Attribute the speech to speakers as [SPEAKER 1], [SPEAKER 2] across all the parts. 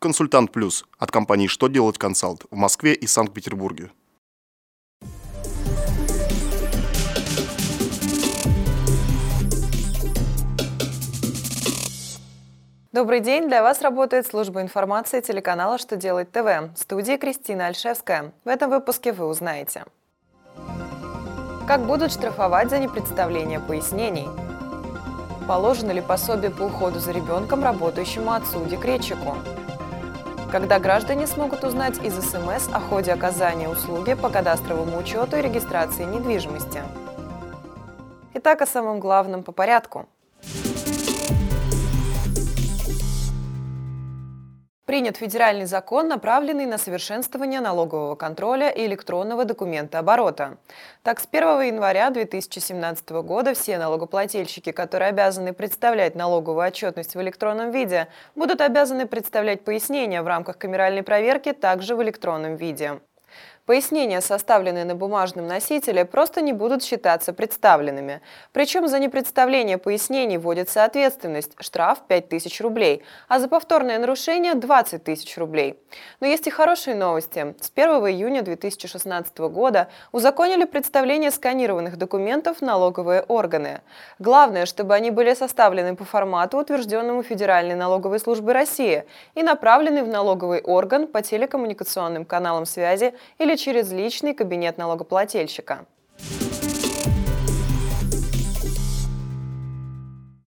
[SPEAKER 1] Консультант Плюс от компании «Что делать консалт» в Москве и Санкт-Петербурге.
[SPEAKER 2] Добрый день! Для вас работает служба информации телеканала «Что делать ТВ». В студии Кристина Альшевская. В этом выпуске вы узнаете. Как будут штрафовать за непредставление пояснений? Положено ли пособие по уходу за ребенком работающему отцу-декретчику? Когда граждане смогут узнать из СМС о ходе оказания услуги по кадастровому учету и регистрации недвижимости? Итак, о самом главном по порядку – Принят федеральный закон, направленный на совершенствование налогового контроля и электронного документа оборота. Так, с 1 января 2017 года все налогоплательщики, которые обязаны представлять налоговую отчетность в электронном виде, будут обязаны представлять пояснения в рамках камеральной проверки также в электронном виде. Пояснения, составленные на бумажном носителе, просто не будут считаться представленными. Причем за непредставление пояснений вводится ответственность – штраф 5000 рублей, а за повторное нарушение – 20 тысяч рублей. Но есть и хорошие новости. С 1 июня 2016 года узаконили представление сканированных документов налоговые органы. Главное, чтобы они были составлены по формату, утвержденному Федеральной налоговой службой России, и направлены в налоговый орган по телекоммуникационным каналам связи или через личный кабинет налогоплательщика.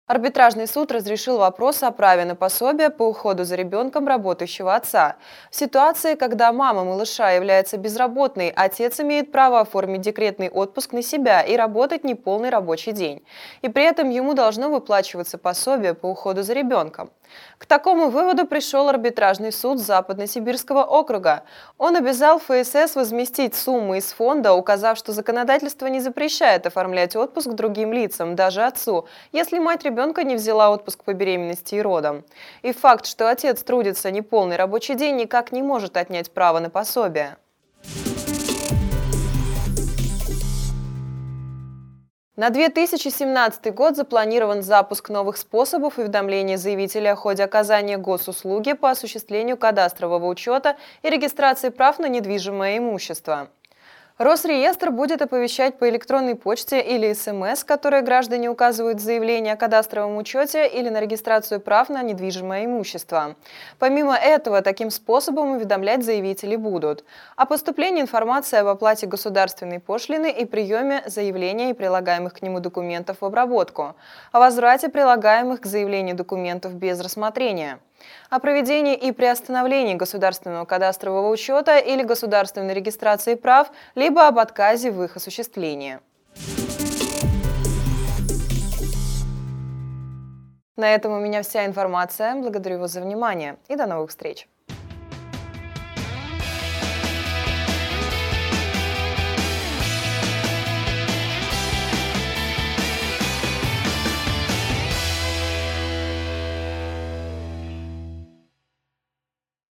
[SPEAKER 2] Арбитражный суд разрешил вопрос о праве на пособие по уходу за ребенком работающего отца. В ситуации, когда мама малыша является безработной, отец имеет право оформить декретный отпуск на себя и работать неполный рабочий день. И при этом ему должно выплачиваться пособие по уходу за ребенком. К такому выводу пришел арбитражный суд Западно-Сибирского округа. Он обязал ФСС возместить суммы из фонда, указав, что законодательство не запрещает оформлять отпуск другим лицам, даже отцу, если мать ребенка не взяла отпуск по беременности и родам. И факт, что отец трудится неполный рабочий день, никак не может отнять право на пособие. На 2017 год запланирован запуск новых способов уведомления заявителя о ходе оказания госуслуги по осуществлению кадастрового учета и регистрации прав на недвижимое имущество. Росреестр будет оповещать по электронной почте или СМС, которые граждане указывают в заявлении о кадастровом учете или на регистрацию прав на недвижимое имущество. Помимо этого, таким способом уведомлять заявители будут о поступлении информации об оплате государственной пошлины и приеме заявления и прилагаемых к нему документов в обработку, о возврате прилагаемых к заявлению документов без рассмотрения, о проведении и приостановлении государственного кадастрового учета или государственной регистрации прав, либо об отказе в их осуществлении. На этом у меня вся информация. Благодарю вас за внимание и до новых встреч!